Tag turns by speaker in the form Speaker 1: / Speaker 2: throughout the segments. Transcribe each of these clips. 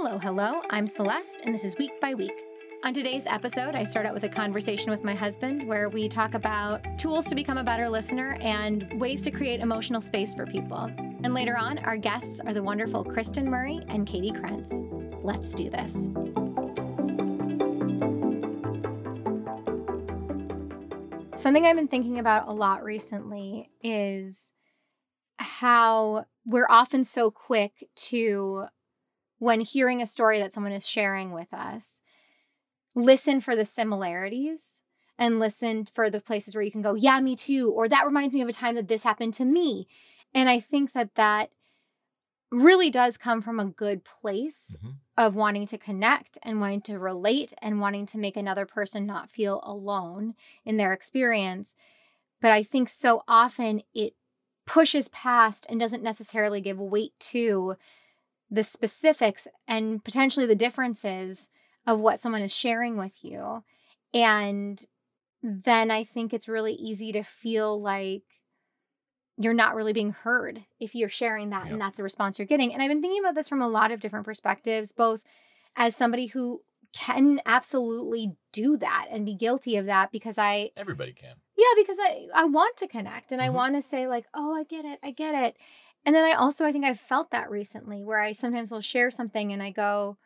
Speaker 1: Hello, hello. I'm Celeste, and this is Week by Week. On today's episode, I start out with a conversation with my husband where we talk about tools to become a better listener and ways to create emotional space for people. And later on, our guests are the wonderful Kristen Murray and Katie Krentz. Let's do this. Something I've been thinking about a lot recently is how we're often so quick to, when hearing a story that someone is sharing with us, listen for the similarities and listen for the places where you can go, yeah, me too, or that reminds me of a time that this happened to me. And I think that that really does come from a good place
Speaker 2: Mhm.
Speaker 1: of wanting to connect and wanting to relate and wanting to make another person not feel alone in their experience. But I think so often it pushes past and doesn't necessarily give weight to the specifics and potentially the differences of what someone is sharing with you. And then I think it's really easy to feel like you're not really being heard if you're sharing that
Speaker 2: Yep.
Speaker 1: and that's the response you're getting. And I've been thinking about this from a lot of different perspectives, both as somebody who can absolutely do that and be guilty of that because I
Speaker 2: Everybody can.
Speaker 1: yeah, because I I want to connect and I
Speaker 2: Mhm.
Speaker 1: want to say like, "Oh, I get it. I get it." And then I also I think I've felt that recently where I sometimes will share something and I go,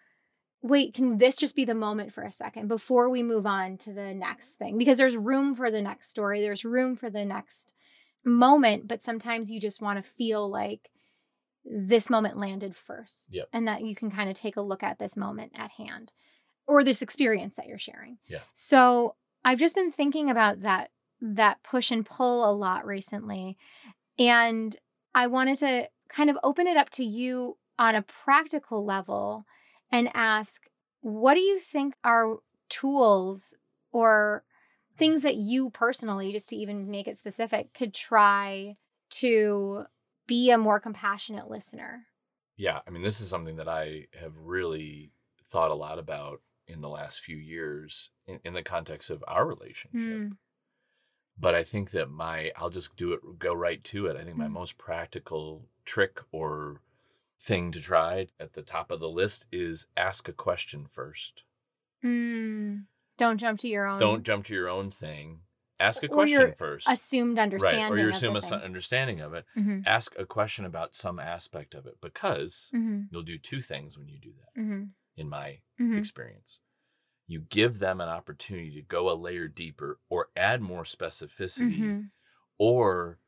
Speaker 1: "Wait, can this just be the moment for a second before we move on to the next thing?" Because there's room for the next story, there's room for the next moment, but sometimes you just want to feel like this moment landed first.
Speaker 2: Yep.
Speaker 1: And that you can kind of take a look at this moment at hand or this experience that you're sharing.
Speaker 2: Yeah.
Speaker 1: So I've just been thinking about that that push and pull a lot recently. And I wanted to kind of open it up to you on a practical level and ask what do you think are tools or things that you personally, just to even make it specific, could try to be a more compassionate listener?
Speaker 2: Yeah, I mean, this is something that I have really thought a lot about in the last few years in, in the context of our relationship.
Speaker 1: Mm,
Speaker 2: But I think that my, I'll just do it, go right to it. I think my
Speaker 1: Mm.
Speaker 2: most practical trick or thing to try at the top of the list is ask a question first.
Speaker 1: mm. Don't jump to your own
Speaker 2: Don't jump to your own thing. Ask a question first.
Speaker 1: assumed understanding.
Speaker 2: Right, or your
Speaker 1: of the
Speaker 2: assume
Speaker 1: thing.
Speaker 2: understanding of it.
Speaker 1: Mhm,
Speaker 2: Ask a question about some aspect of it because
Speaker 1: mhm,
Speaker 2: you'll do two things when you do that,
Speaker 1: mhm,
Speaker 2: in my
Speaker 1: mhm.
Speaker 2: experience. You give them an opportunity to go a layer deeper or add more specificity
Speaker 1: Mhm.
Speaker 2: or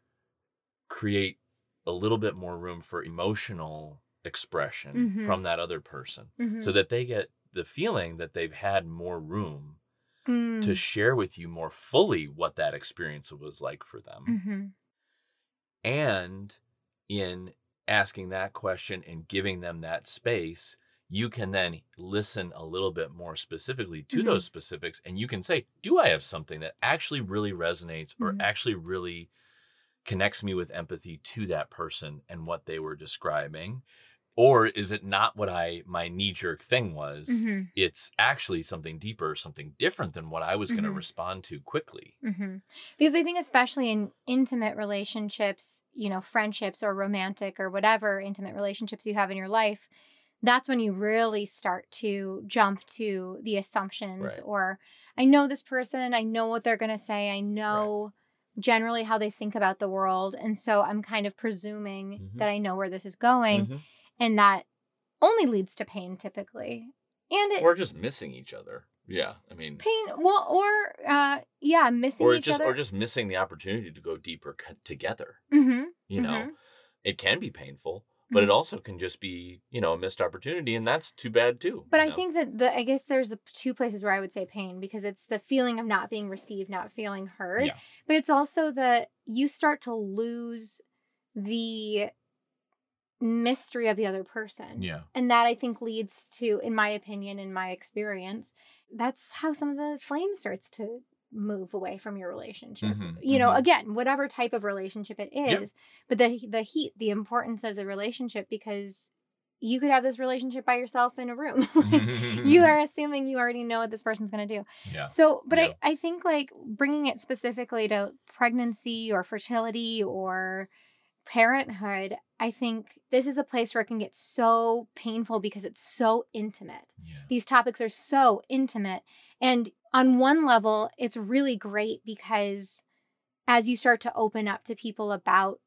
Speaker 2: create a little bit more room for emotional expression
Speaker 1: Mhm.
Speaker 2: from that other person so
Speaker 1: Mhm.
Speaker 2: that they get the feeling that they've had more room to
Speaker 1: Mm,
Speaker 2: share with you more fully what that experience was like for them.
Speaker 1: mhm,
Speaker 2: And in asking that question and giving them that space, you can then listen a little bit more specifically to
Speaker 1: Mhm.
Speaker 2: those specifics. And you can say, Do I have something that actually really resonates or
Speaker 1: Mhm.
Speaker 2: actually really connects me with empathy to that person and what they were describing? Or is it not what I my knee jerk thing was?
Speaker 1: mhm,
Speaker 2: It's actually something deeper, something different than what I was going to
Speaker 1: Mhm.
Speaker 2: respond to quickly.
Speaker 1: mhm. Because I think, especially in intimate relationships, you know, friendships or romantic or whatever intimate relationships you have in your life, that's when you really start to jump to the assumptions
Speaker 2: Right.
Speaker 1: or I know this person, I know what they're going to say, I know generally how they think about the world. And so I'm kind of presuming
Speaker 2: Mhm.
Speaker 1: that I know where this is going.
Speaker 2: Mhm.
Speaker 1: And that only leads to pain typically. And it,
Speaker 2: Or just missing each other. Yeah. I mean,
Speaker 1: pain well or uh yeah missing
Speaker 2: or
Speaker 1: each
Speaker 2: just
Speaker 1: other
Speaker 2: or just missing the opportunity to go deeper co- together
Speaker 1: mm-hmm,
Speaker 2: you know
Speaker 1: Mhm.
Speaker 2: it can be painful but it mm. also can just be you know a missed opportunity and that's too bad too
Speaker 1: but i
Speaker 2: know?
Speaker 1: think that the i guess there's the two places where i would say pain because it's the feeling of not being received not feeling heard
Speaker 2: Yeah.
Speaker 1: but it's also that you start to lose the mystery of the other person
Speaker 2: yeah
Speaker 1: and that i think leads to in my opinion in my experience that's how some of the flame starts to move away from your relationship
Speaker 2: Mhm,
Speaker 1: you know
Speaker 2: mhm.
Speaker 1: again whatever type of relationship it is, Yep. but the the heat the importance of the relationship because you could have this relationship by yourself in a room like, you are assuming you already know what this person's going to do
Speaker 2: yeah
Speaker 1: so but
Speaker 2: Yeah.
Speaker 1: I, I think like bringing it specifically to pregnancy or fertility or parenthood I think this is a place where it can get so painful because it's so intimate.
Speaker 2: Yeah.
Speaker 1: These topics are so intimate. And on one level, it's really great because as you start to open up to people about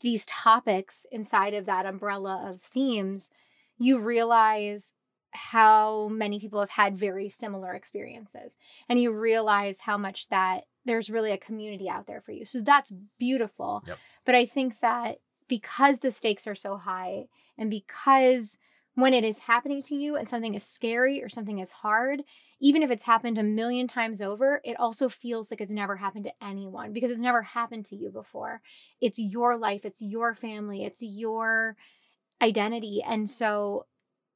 Speaker 1: these topics inside of that umbrella of themes, you realize how many people have had very similar experiences. And you realize how much that there's really a community out there for you. So that's beautiful.
Speaker 2: Yep.
Speaker 1: But I think that because the stakes are so high and because when it is happening to you and something is scary or something is hard, even if it's happened a million times over, it also feels like it's never happened to anyone because it's never happened to you before. It's your life, it's your family, it's your identity. And so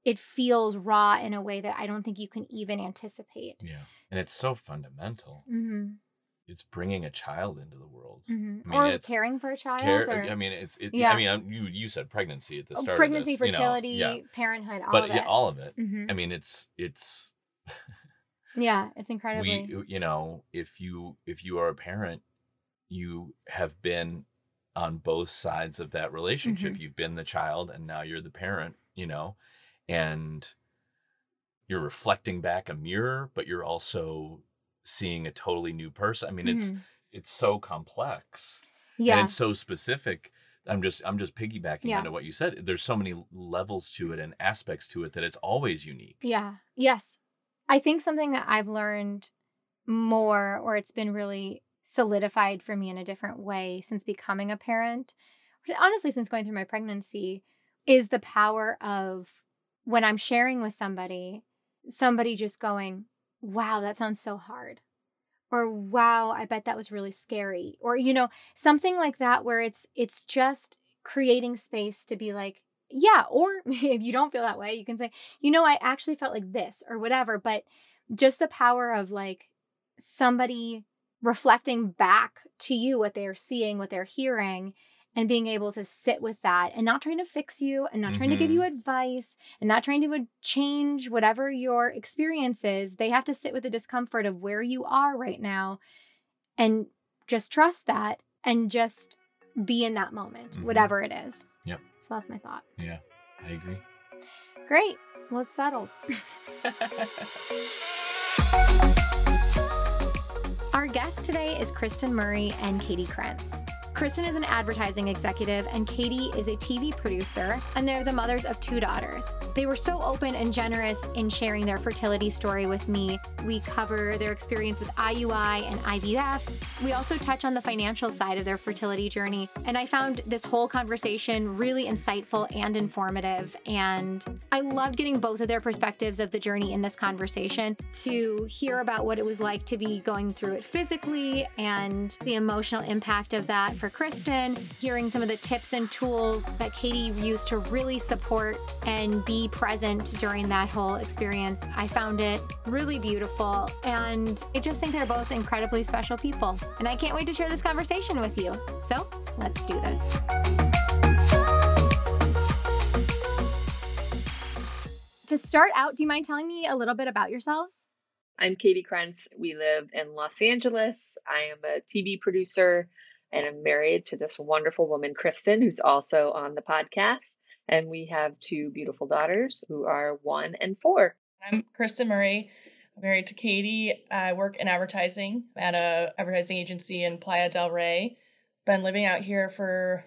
Speaker 1: it feels raw in a way that I don't think you can even anticipate.
Speaker 2: Yeah. And it's so fundamental.
Speaker 1: Mm-hmm.
Speaker 2: It's bringing a child into the world.
Speaker 1: Mm-hmm.
Speaker 2: I mean,
Speaker 1: or caring for a child.
Speaker 2: Care,
Speaker 1: or,
Speaker 2: I mean, it's it,
Speaker 1: Yeah.
Speaker 2: I mean, I'm- you you said pregnancy at the
Speaker 1: oh,
Speaker 2: start.
Speaker 1: pregnancy,
Speaker 2: of this, you know,
Speaker 1: fertility,
Speaker 2: yeah.
Speaker 1: parenthood, all
Speaker 2: But
Speaker 1: of
Speaker 2: yeah,
Speaker 1: it.
Speaker 2: all of it.
Speaker 1: Mhm.
Speaker 2: I mean, it's it's
Speaker 1: Yeah, it's incredibly.
Speaker 2: we you know if you if you are a parent you have been on both sides of that relationship
Speaker 1: Mm-hmm.
Speaker 2: you've been the child and now you're the parent you know and you're reflecting back a mirror but you're also seeing a totally new person i mean it's
Speaker 1: Mhm.
Speaker 2: it's so complex
Speaker 1: yeah.
Speaker 2: and it's so specific i'm just i'm just piggybacking
Speaker 1: Yeah.
Speaker 2: onto what you said there's so many levels to it and aspects to it that it's always unique
Speaker 1: Yeah. Yes. I think something that I've learned more, or it's been really solidified for me in a different way since becoming a parent, honestly, since going through my pregnancy, is the power of when I'm sharing with somebody, somebody just going, wow, that sounds so hard. Or wow, I bet that was really scary. Or, you know, something like that where it's it's just creating space to be like, yeah, or if you don't feel that way, you can say, you know, I actually felt like this or whatever. But just the power of like somebody reflecting back to you what they're seeing, what they're hearing, and being able to sit with that and not trying to fix you and not trying to give you advice and not trying to uh, change whatever your experience is. They have to sit with the discomfort of where you are right now and just trust that and just be in that moment,
Speaker 2: Mhm.
Speaker 1: whatever it is.
Speaker 2: Yep.
Speaker 1: So that's my thought.
Speaker 2: yeah i agree
Speaker 1: Great. Well, it's settled. Our guest today is Kristen Murray and Katie Krentz. Kristen is an advertising executive, and Katie is a TV producer, and they're the mothers of two daughters. They were so open and generous in sharing their fertility story with me. We cover their experience with IUI and IVF. We also touch on the financial side of their fertility journey, and I found this whole conversation really insightful and informative. And I loved getting both of their perspectives of the journey in this conversation to hear about what it was like to be going through it physically and the emotional impact of that for Kristen, hearing some of the tips and tools that Katie used to really support and be present during that whole experience. I found it really beautiful and I just think they're both incredibly special people. And I can't wait to share this conversation with you. So let's do this. To start out, do you mind telling me a little bit about yourselves?
Speaker 3: I'm Katie Krentz. We live in Los Angeles. I am a TV producer and I'm married to this wonderful woman, Kristen, who's also on the podcast. And we have two beautiful daughters who are one and four.
Speaker 4: I'm Kristen Murray. I'm married to Katie. I work in advertising at a advertising agency in Playa del Rey. Been living out here for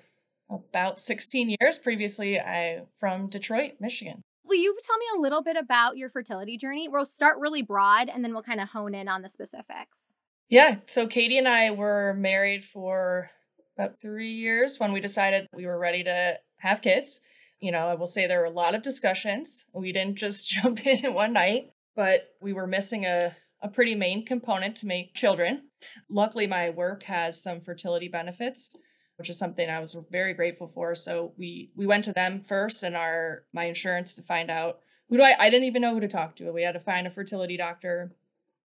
Speaker 4: about 16 years. Previously, I from Detroit, Michigan.
Speaker 1: Will you tell me a little bit about your fertility journey? We'll start really broad and then we'll kind of hone in on the specifics.
Speaker 4: Yeah, so Katie and I were married for about three years when we decided we were ready to have kids. You know, I will say there were a lot of discussions. We didn't just jump in one night, but we were missing a, a pretty main component to make children. Luckily, my work has some fertility benefits, which is something I was very grateful for. So we we went to them first and our my insurance to find out who do I I didn't even know who to talk to. We had to find a fertility doctor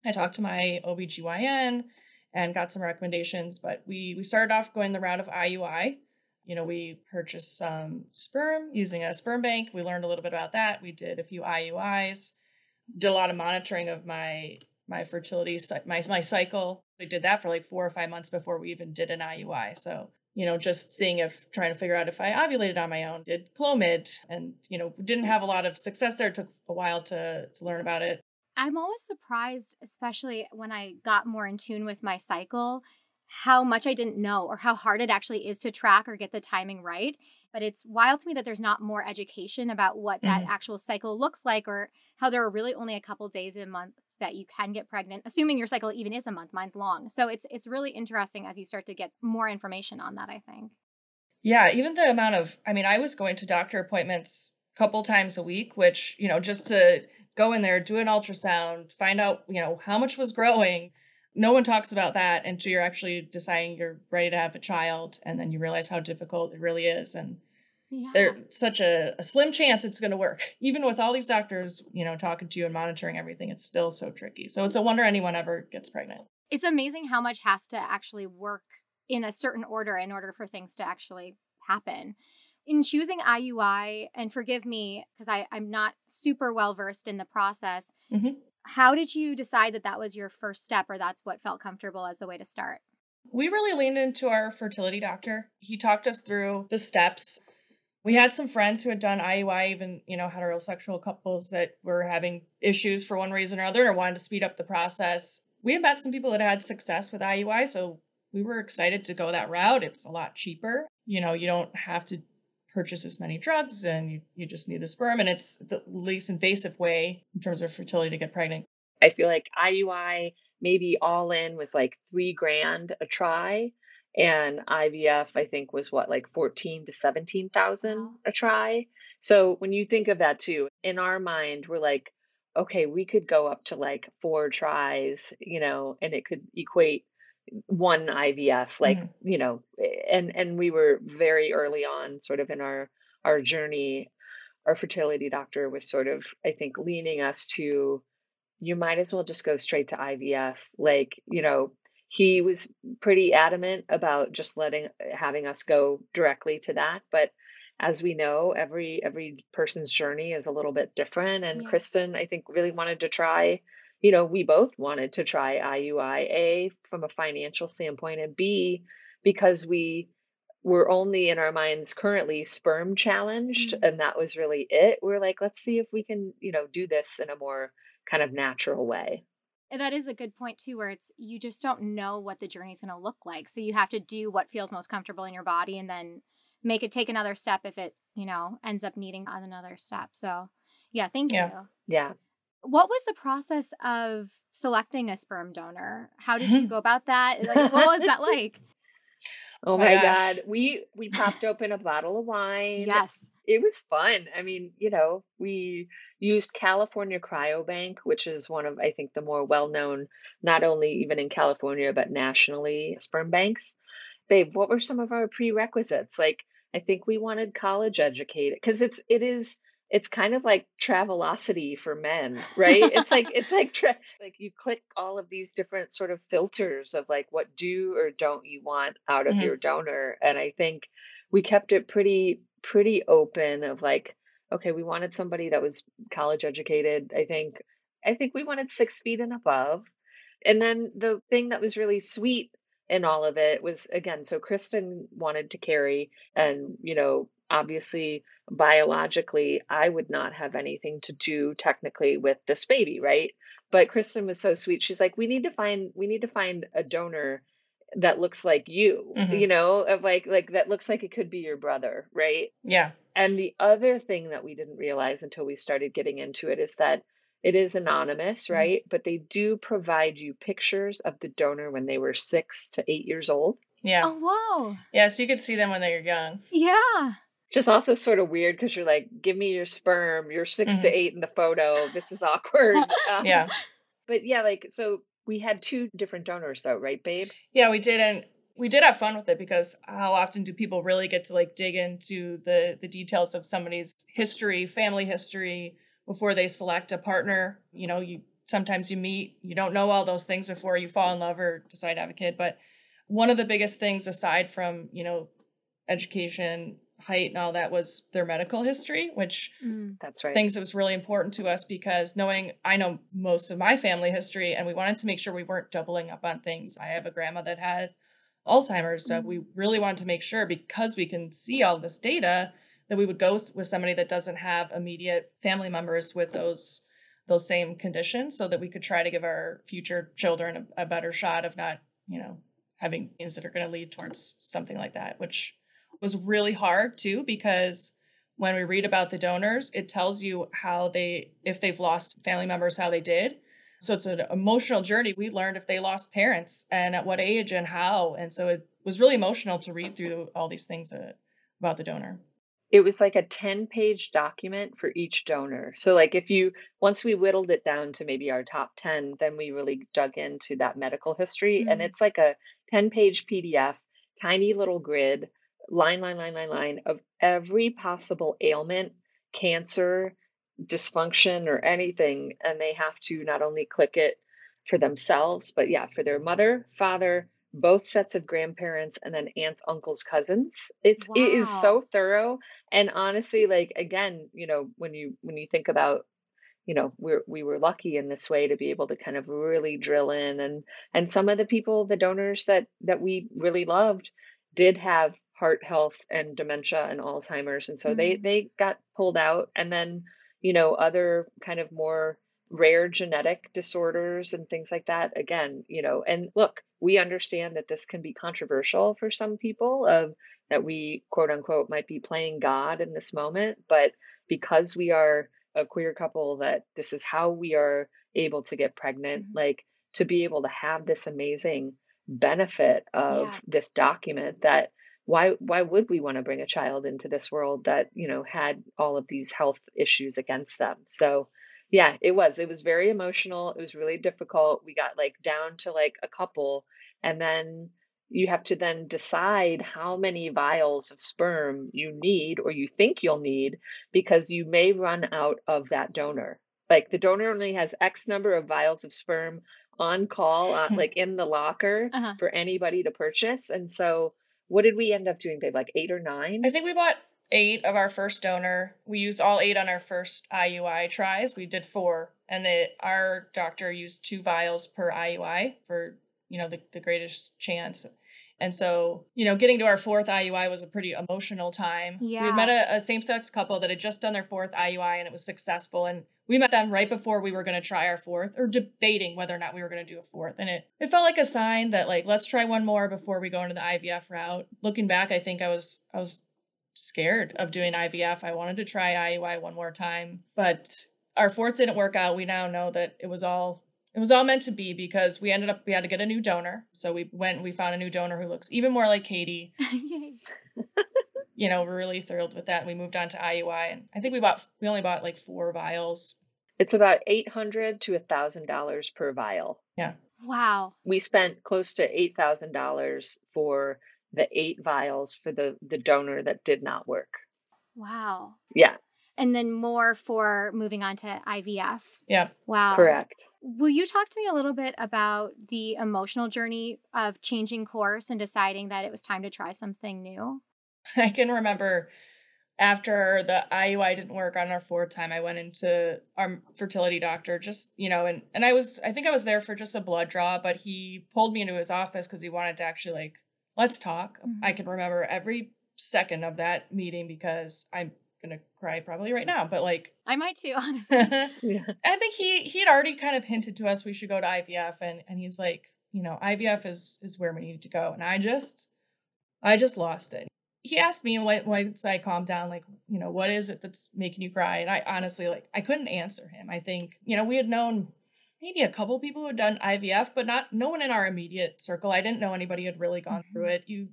Speaker 4: I talked to my OBGYN and got some recommendations, but we we started off going the route of IUI. You know, we purchased some sperm using a sperm bank. We learned a little bit about that. We did a few IUIs, did a lot of monitoring of my my fertility my my cycle. We did that for like 4 or 5 months before we even did an IUI. So, you know, just seeing if trying to figure out if I ovulated on my own, did Clomid, and you know, didn't have a lot of success there. It took a while to to learn about it.
Speaker 1: I'm always surprised, especially when I got more in tune with my cycle, how much I didn't know or how hard it actually is to track or get the timing right. But it's wild to me that there's not more education about what that
Speaker 4: Mhm.
Speaker 1: actual cycle looks like or how there are really only a couple days a month that you can get pregnant, assuming your cycle even is a month. Mine's long. So it's it's really interesting as you start to get more information on that, I think.
Speaker 4: Yeah, even the amount of I mean, I was going to doctor appointments a couple times a week, which, you know, just to go in there, do an ultrasound, find out, you know, how much was growing. No one talks about that until you're actually deciding you're ready to have a child and then you realize how difficult it really is and
Speaker 1: Yeah.
Speaker 4: there's such a, a slim chance it's going to work. Even with all these doctors, you know, talking to you and monitoring everything, it's still so tricky. So it's a wonder anyone ever gets pregnant.
Speaker 1: it's amazing how much has to actually work in a certain order in order for things to actually happen. In choosing IUI, and forgive me because I'm not super well versed in the process,
Speaker 4: Mhm.
Speaker 1: how did you decide that that was your first step or that's what felt comfortable as a way to start?
Speaker 4: We really leaned into our fertility doctor. He talked us through the steps. We had some friends who had done IUI, even, you know, heterosexual couples that were having issues for one reason or other or wanted to speed up the process. We had met some people that had success with IUI, so we were excited to go that route. It's a lot cheaper. You know, you don't have to purchase as many drugs and you, you just need the sperm and it's the least invasive way in terms of fertility to get pregnant.
Speaker 3: I feel like IUI maybe all in was like three grand a try. And IVF, I think, was what, like 14 to 17,000 a try. So when you think of that too, in our mind, we're like, okay, we could go up to like four tries, you know, and it could equate one IVF, like,
Speaker 4: Mhm.
Speaker 3: you know, and, and we were very early on sort of in our, our journey. Our fertility doctor was sort of, I think, leaning us to, you might as well just go straight to IVF. Like, you know, he was pretty adamant about just letting having us go directly to that. But as we know, every every person's journey is a little bit different. And
Speaker 1: Yeah.
Speaker 3: Kristen, I think, really wanted to try, you know, we both wanted to try IUI, A from a financial standpoint, and B, because we were only in our minds currently sperm challenged,
Speaker 1: Mm.
Speaker 3: and that was really it. We're like, let's see if we can, you know, do this in a more kind of natural way.
Speaker 1: And that is a good point too, where it's you just don't know what the journey is going to look like. So you have to do what feels most comfortable in your body and then make it take another step if it, you know, ends up needing another step. So, yeah, thank
Speaker 4: Yeah.
Speaker 1: you.
Speaker 3: Yeah.
Speaker 1: What was the process of selecting a sperm donor? How did you go about that? Like, what was that like?
Speaker 3: Oh
Speaker 4: My
Speaker 3: my
Speaker 4: gosh.
Speaker 3: God. We we popped open a bottle of wine.
Speaker 1: Yes.
Speaker 3: It was fun. I mean, you know, we used California Cryobank, which is one of, I think, the more well known, not only even in California, but nationally, sperm banks. Babe, what were some of our prerequisites? Like, I think we wanted college educated because it's, it is, it's kind of like Travelocity for men, right? it's like, it's like, tra- like you click all of these different sort of filters of like, what do or don't you want out of
Speaker 4: Mhm.
Speaker 3: your donor? And I think we kept it pretty pretty open of like okay we wanted somebody that was college educated i think i think we wanted six feet and above and then the thing that was really sweet in all of it was again so kristen wanted to carry and you know obviously biologically i would not have anything to do technically with this baby right but kristen was so sweet she's like we need to find we need to find a donor that looks like you
Speaker 4: Mhm.
Speaker 3: you know of like like that looks like it could be your brother right
Speaker 4: Yeah.
Speaker 3: and the other thing that we didn't realize until we started getting into it is that it is anonymous
Speaker 4: Mhm.
Speaker 3: right but they do provide you pictures of the donor when they were six to eight years old
Speaker 4: Yeah.
Speaker 1: Oh, wow.
Speaker 4: Yeah. So you could see them when they're young.
Speaker 1: Yeah.
Speaker 3: Just also sort of weird because you're like give me your sperm you're 6 to
Speaker 4: Mhm.
Speaker 3: eight in the photo this is awkward Um,
Speaker 4: Yeah.
Speaker 3: but yeah like so we had two different donors though right babe
Speaker 4: Yeah, we did, and we did have fun with it because how often do people really get to like dig into the the details of somebody's history, family history before they select a partner? You know, you sometimes you meet, you don't know all those things before you fall in love or decide to have a kid. But one of the biggest things, aside from you know education, height, and all that, was their medical history, which
Speaker 1: Mm.
Speaker 3: that's right
Speaker 4: things that was really important to us because knowing I know most of my family history and we wanted to make sure we weren't doubling up on things. I have a grandma that had Alzheimer's so we really wanted to make sure because we can see all this data that we would go with somebody that doesn't have immediate family members with those those same conditions so that we could try to give our future children a, a better shot of not, you know, having things that are going to lead towards something like that, which was really hard too because when we read about the donors, it tells you how they if they've lost family members how they did so it's an emotional journey. We learned if they lost parents and at what age and how. And so it was really emotional to read through all these things uh, about the donor.
Speaker 3: It was like a 10 page document for each donor. So, like, if you, once we whittled it down to maybe our top 10, then we really dug into that medical history. Mm-hmm. And it's like a 10 page PDF, tiny little grid, line, line, line, line, line of every possible ailment, cancer, dysfunction or anything and they have to not only click it for themselves but yeah for their mother father both sets of grandparents and then aunts uncles cousins it's wow. it is so thorough and honestly like again you know when you when you think about you know we're we were lucky in this way to be able to kind of really drill in and and some of the people the donors that that we really loved did have heart health and dementia and alzheimer's and so mm-hmm. they they got pulled out and then you know, other kind of more rare genetic disorders and things like that. Again, you know, and look, we understand that this can be controversial for some people of that we quote unquote might be playing God in this moment, but because we are a queer couple that this is how we are able to get pregnant, mm-hmm. like to be able to have this amazing benefit of yeah. this document that why why would we want to bring a child into this world that you know had all of these health issues against them? So yeah it was it was very emotional it was really difficult. We got like down to like a couple and then you have to then decide how many vials of sperm you need or you think you'll need because you may run out of that donor. Like the donor only has x number of vials of sperm on call uh, like in the locker uh-huh. for anybody to purchase and so what did we end up doing, babe? Like eight or nine?
Speaker 4: I think we bought eight of our first donor. We used all eight on our first IUI tries. We did four, and the, our doctor used two vials per IUI for you know the, the greatest chance. And so, you know, getting to our fourth IUI was a pretty emotional time. Yeah. We met a, a same sex couple that had just done their fourth IUI and it was successful. And we met them right before we were going to try our fourth or debating whether or not we were going to do a fourth and it it felt like a sign that like let's try one more before we go into the IVF route. Looking back I think I was I was scared of doing IVF I wanted to try IUI one more time but our fourth didn't work out. We now know that it was all it was all meant to be because we ended up we had to get a new donor. So we went and we found a new donor who looks even more like Katie. You know, we're really thrilled with that. We moved on to IUI, and I think we bought we only bought like four vials.
Speaker 3: It's about eight hundred to a thousand dollars per vial.
Speaker 4: Yeah.
Speaker 1: Wow.
Speaker 3: We spent close to eight thousand dollars for the eight vials for the the donor that did not work.
Speaker 1: Wow.
Speaker 3: Yeah.
Speaker 1: And then more for moving on to IVF.
Speaker 4: Yeah.
Speaker 1: Wow.
Speaker 3: Correct.
Speaker 1: Will you talk to me a little bit about the emotional journey of changing course and deciding that it was time to try something new?
Speaker 4: I can remember after the IUI didn't work on our fourth time, I went into our fertility doctor, just, you know, and, and I was, I think I was there for just a blood draw, but he pulled me into his office because he wanted to actually like, let's talk. Mm-hmm. I can remember every second of that meeting because I'm gonna cry probably right now, but like
Speaker 1: I might too, honestly.
Speaker 4: yeah. I think he he had already kind of hinted to us we should go to IVF and and he's like, you know, IVF is is where we need to go. And I just I just lost it he asked me once I calmed down, like, you know, what is it that's making you cry? And I honestly, like, I couldn't answer him. I think, you know, we had known maybe a couple people who had done IVF, but not no one in our immediate circle. I didn't know anybody had really gone mm-hmm. through it. You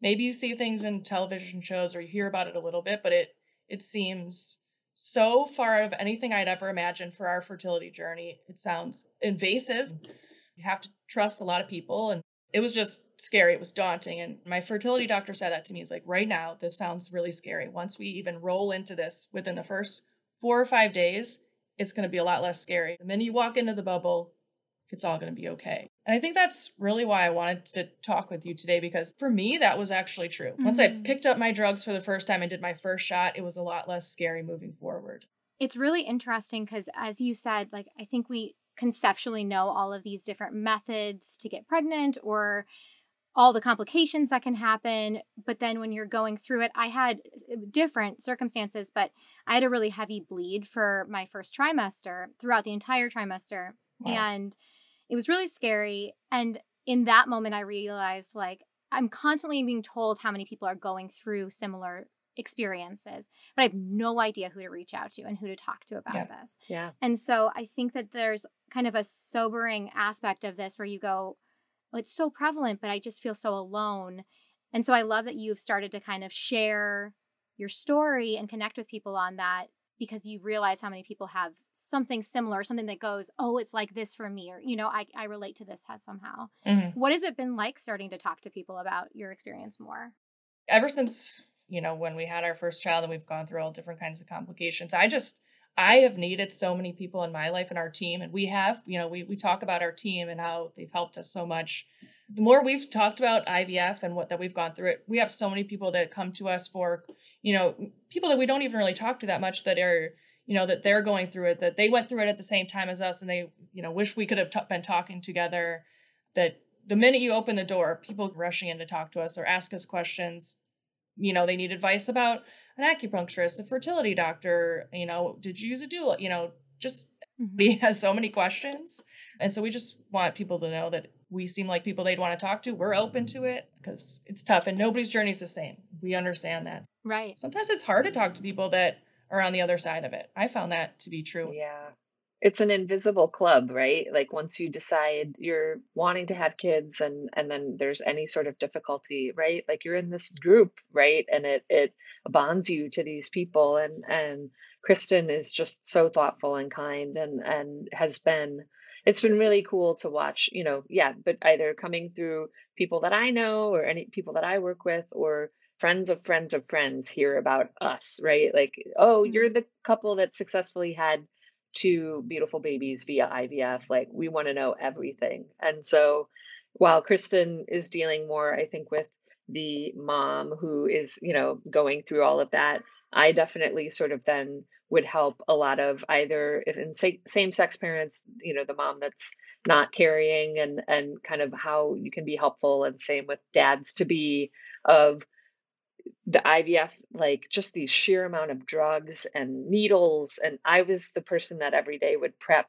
Speaker 4: maybe you see things in television shows or you hear about it a little bit, but it it seems so far of anything I'd ever imagined for our fertility journey. It sounds invasive. You have to trust a lot of people and it was just scary. It was daunting. And my fertility doctor said that to me. He's like, right now, this sounds really scary. Once we even roll into this within the first four or five days, it's going to be a lot less scary. The minute you walk into the bubble, it's all going to be okay. And I think that's really why I wanted to talk with you today because for me, that was actually true. Mm-hmm. Once I mm-hmm. picked up my drugs for the first time and did my first shot, it was a lot less scary moving forward.
Speaker 1: It's really interesting because, as you said, like, I think we conceptually know all of these different methods to get pregnant or all the complications that can happen. But then when you're going through it, I had uh, different circumstances, but I had a really heavy bleed for my first trimester throughout the entire trimester. Wow. And it was really scary. And in that moment, I realized like I'm constantly being told how many people are going through similar experiences, but I have no idea who to reach out to and who to talk to about
Speaker 3: yeah.
Speaker 1: this.
Speaker 3: Yeah.
Speaker 1: And so I think that there's kind of a sobering aspect of this where you go, it's so prevalent, but I just feel so alone. And so I love that you've started to kind of share your story and connect with people on that because you realize how many people have something similar, something that goes, oh, it's like this for me, or, you know, I, I relate to this somehow. Mm-hmm. What has it been like starting to talk to people about your experience more?
Speaker 4: Ever since, you know, when we had our first child and we've gone through all different kinds of complications, I just, I have needed so many people in my life and our team. And we have, you know, we, we talk about our team and how they've helped us so much the more we've talked about IVF and what that we've gone through it, we have so many people that come to us for, you know, people that we don't even really talk to that much that are, you know, that they're going through it, that they went through it at the same time as us, and they, you know, wish we could have t- been talking together. That the minute you open the door, people rushing in to talk to us or ask us questions. You know, they need advice about an acupuncturist, a fertility doctor. You know, did you use a doula? You know, just mm-hmm. he has so many questions, and so we just want people to know that we seem like people they'd want to talk to. We're open to it because it's tough and nobody's journey is the same. We understand that.
Speaker 1: Right.
Speaker 4: Sometimes it's hard to talk to people that are on the other side of it. I found that to be true.
Speaker 3: Yeah. It's an invisible club, right? Like once you decide you're wanting to have kids and and then there's any sort of difficulty, right? Like you're in this group, right? And it it bonds you to these people and and Kristen is just so thoughtful and kind and and has been it's been really cool to watch, you know, yeah, but either coming through people that I know or any people that I work with or friends of friends of friends hear about us, right? Like, oh, you're mm-hmm. the couple that successfully had two beautiful babies via IVF. Like, we want to know everything. And so while Kristen is dealing more, I think, with the mom who is, you know, going through all of that, I definitely sort of then would help a lot of either if in same sex parents, you know, the mom that's not carrying and and kind of how you can be helpful and same with dads to be of the IVF, like just the sheer amount of drugs and needles. And I was the person that every day would prep,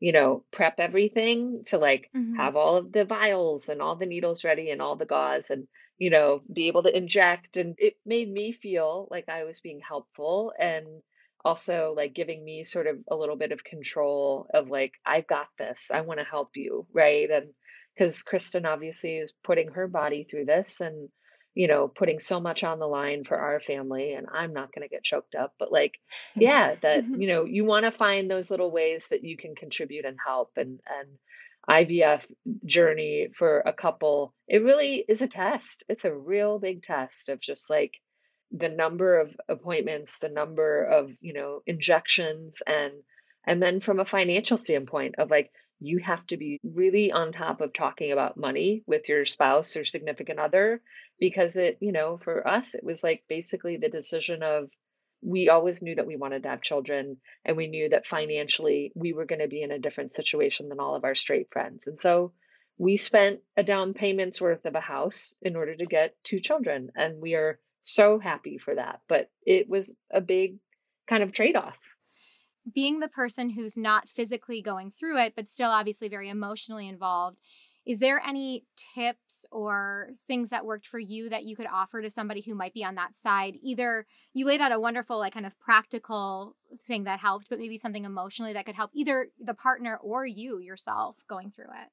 Speaker 3: you know, prep everything to like mm-hmm. have all of the vials and all the needles ready and all the gauze and, you know, be able to inject. And it made me feel like I was being helpful and also like giving me sort of a little bit of control of like i've got this i want to help you right and because kristen obviously is putting her body through this and you know putting so much on the line for our family and i'm not going to get choked up but like yeah that mm-hmm. you know you want to find those little ways that you can contribute and help and and ivf journey for a couple it really is a test. It's a real big test of just like the number of appointments, the number of, you know, injections and and then from a financial standpoint of like you have to be really on top of talking about money with your spouse or significant other because it, you know, for us it was like basically the decision of we always knew that we wanted to have children and we knew that financially we were going to be in a different situation than all of our straight friends. And so we spent a down payment's worth of a house in order to get two children and we are so happy for that. But it was a big kind of trade off.
Speaker 1: Being the person who's not physically going through it, but still obviously very emotionally involved, is there any tips or things that worked for you that you could offer to somebody who might be on that side? Either you laid out a wonderful, like, kind of practical thing that helped, but maybe something emotionally that could help either the partner or you yourself going through it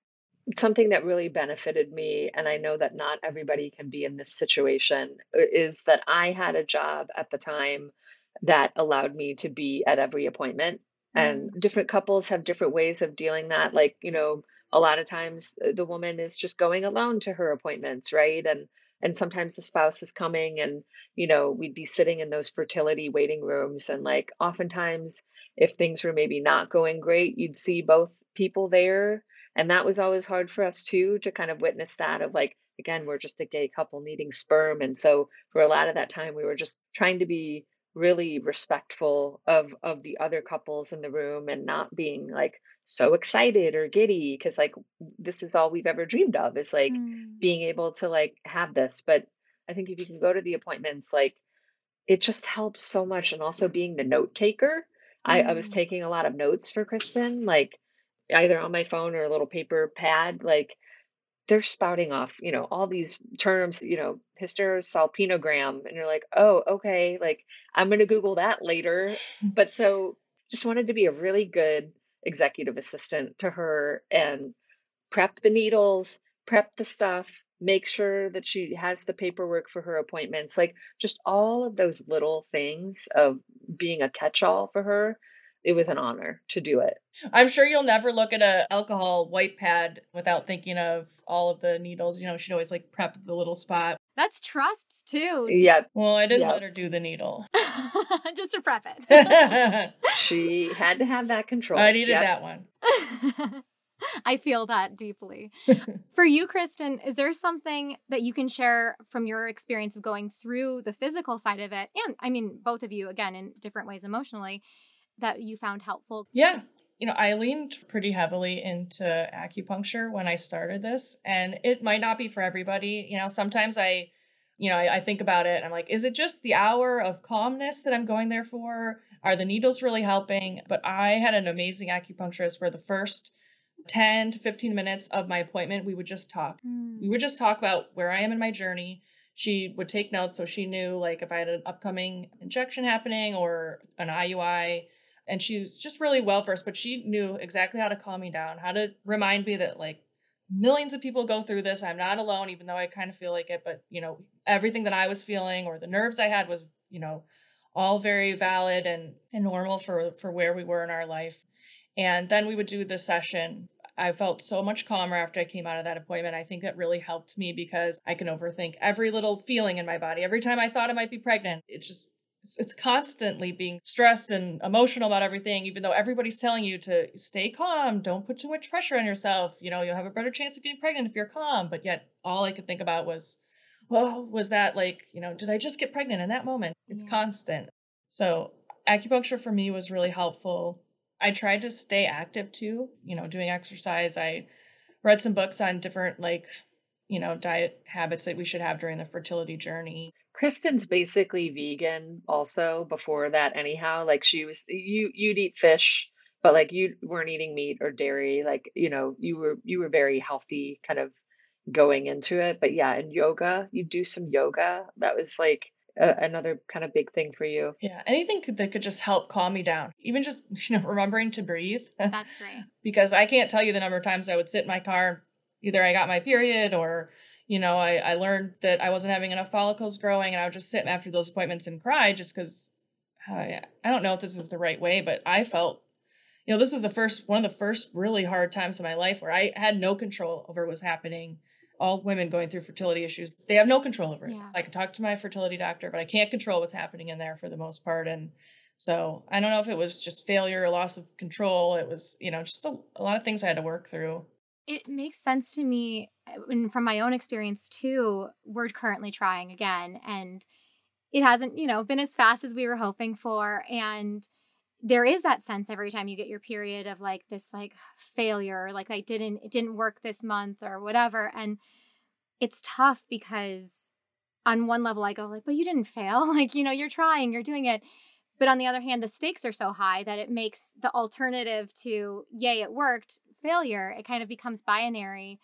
Speaker 3: something that really benefited me and i know that not everybody can be in this situation is that i had a job at the time that allowed me to be at every appointment. Mm. and different couples have different ways of dealing that like you know a lot of times uh, the woman is just going alone to her appointments right? And and sometimes the spouse is coming and you know we'd be sitting in those fertility waiting rooms. And like oftentimes if things were maybe not going great you'd see both people there. And that was always hard for us too to kind of witness that of like again we're just a gay couple needing sperm. And so for a lot of that time we were just trying to be really respectful of of the other couples in the room and not being like so excited or giddy because like this is all we've ever dreamed of is like
Speaker 1: Mm.
Speaker 3: being able to like have this but i think if you can go to the appointments like it just helps so much and also being the note taker I, I was
Speaker 1: Mm.
Speaker 3: taking a lot of notes for kristen like either on my phone or a little paper pad like they're spouting off, you know, all these terms, you know, hysterosalpingogram, and you're like, oh, okay, like I'm gonna Google that later. But so just wanted to be a really good executive assistant to her and prep the needles, prep the stuff, make sure that she has the paperwork for her appointments, like just all of those little things of being a catch-all for her. It was an honor to do it.
Speaker 4: I'm sure you'll never look at a alcohol white pad without thinking of all of the needles. You know, she'd always like prep the little spot.
Speaker 1: That's trust too.
Speaker 3: Yep,
Speaker 4: Well, I didn't
Speaker 3: Yep.
Speaker 4: let her do the needle.
Speaker 1: Just to prep it.
Speaker 3: She had to have that control.
Speaker 4: I needed
Speaker 3: Yep.
Speaker 4: that one.
Speaker 1: I feel that deeply. For you, Kristen, is there something that you can share from your experience of going through the physical side of it? And I mean, both of you, again, in different ways emotionally, that you found helpful?
Speaker 4: Yeah. You know, I leaned pretty heavily into acupuncture when I started this, and it might not be for everybody. You know, sometimes I, you know, I, I think about it. And I'm like, is it just the hour of calmness that I'm going there for? Are the needles really helping? But I had an amazing acupuncturist where the first 10 to 15 minutes of my appointment, we would just talk. We would hmm. just talk about where I am in my journey. She would take notes so she knew like if I had an upcoming injection happening or an IUI. And she's just really well versed, but she knew exactly how to calm me down, how to remind me that like millions of people go through this. I'm not alone, even though I kind of feel like it. But you know, everything that I was feeling or the nerves I had was, you know, all very valid and, and normal for for where we were in our life. And then we would do the session I felt so much calmer after I came out of that appointment. I think that really helped me because I can overthink every little feeling in my body. Every time I thought I might be pregnant, it's just it's, it's constantly being stressed and emotional about everything even though everybody's telling you to stay calm, don't put too much pressure on yourself. You know, you'll have a better chance of getting pregnant if you're calm, but yet all I could think about was well, was that like, you know, did I just get pregnant in that moment? It's
Speaker 1: Yeah.
Speaker 4: constant. So, acupuncture for me was really helpful. I tried to stay active too, you know, doing exercise. I read some books on different like, you know, diet habits that we should have during the fertility journey.
Speaker 3: Kristen's basically vegan also before that anyhow. Like she was you you'd eat fish, but like you weren't eating meat or dairy. Like, you know, you were you were very healthy kind of going into it. But yeah, and yoga, you do some yoga. That was like a, another kind of big thing for you.
Speaker 4: Yeah, anything could, that could just help calm me down. Even just, you know, remembering to breathe.
Speaker 1: That's great.
Speaker 4: because I can't tell you the number of times I would sit in my car, either I got my period or, you know, I, I learned that I wasn't having enough follicles growing and I would just sit after those appointments and cry just because I, I don't know if this is the right way, but I felt, you know, this was the first, one of the first really hard times in my life where I had no control over what was happening. All women going through fertility issues, they have no control over it.
Speaker 1: Yeah.
Speaker 4: I can talk to my fertility doctor, but I can't control what's happening in there for the most part. And so I don't know if it was just failure, or loss of control. It was, you know, just a, a lot of things I had to work through.
Speaker 1: It makes sense to me, uh, and from my own experience too. We're currently trying again, and it hasn't, you know, been as fast as we were hoping for. And there is that sense every time you get your period of like this, like failure, like I didn't, it didn't work this month or whatever. And it's tough because on one level I go like, but you didn't fail, like you know, you're trying, you're doing it. But on the other hand, the stakes are so high that it makes the alternative to, yay, it worked, failure, it kind of becomes binary.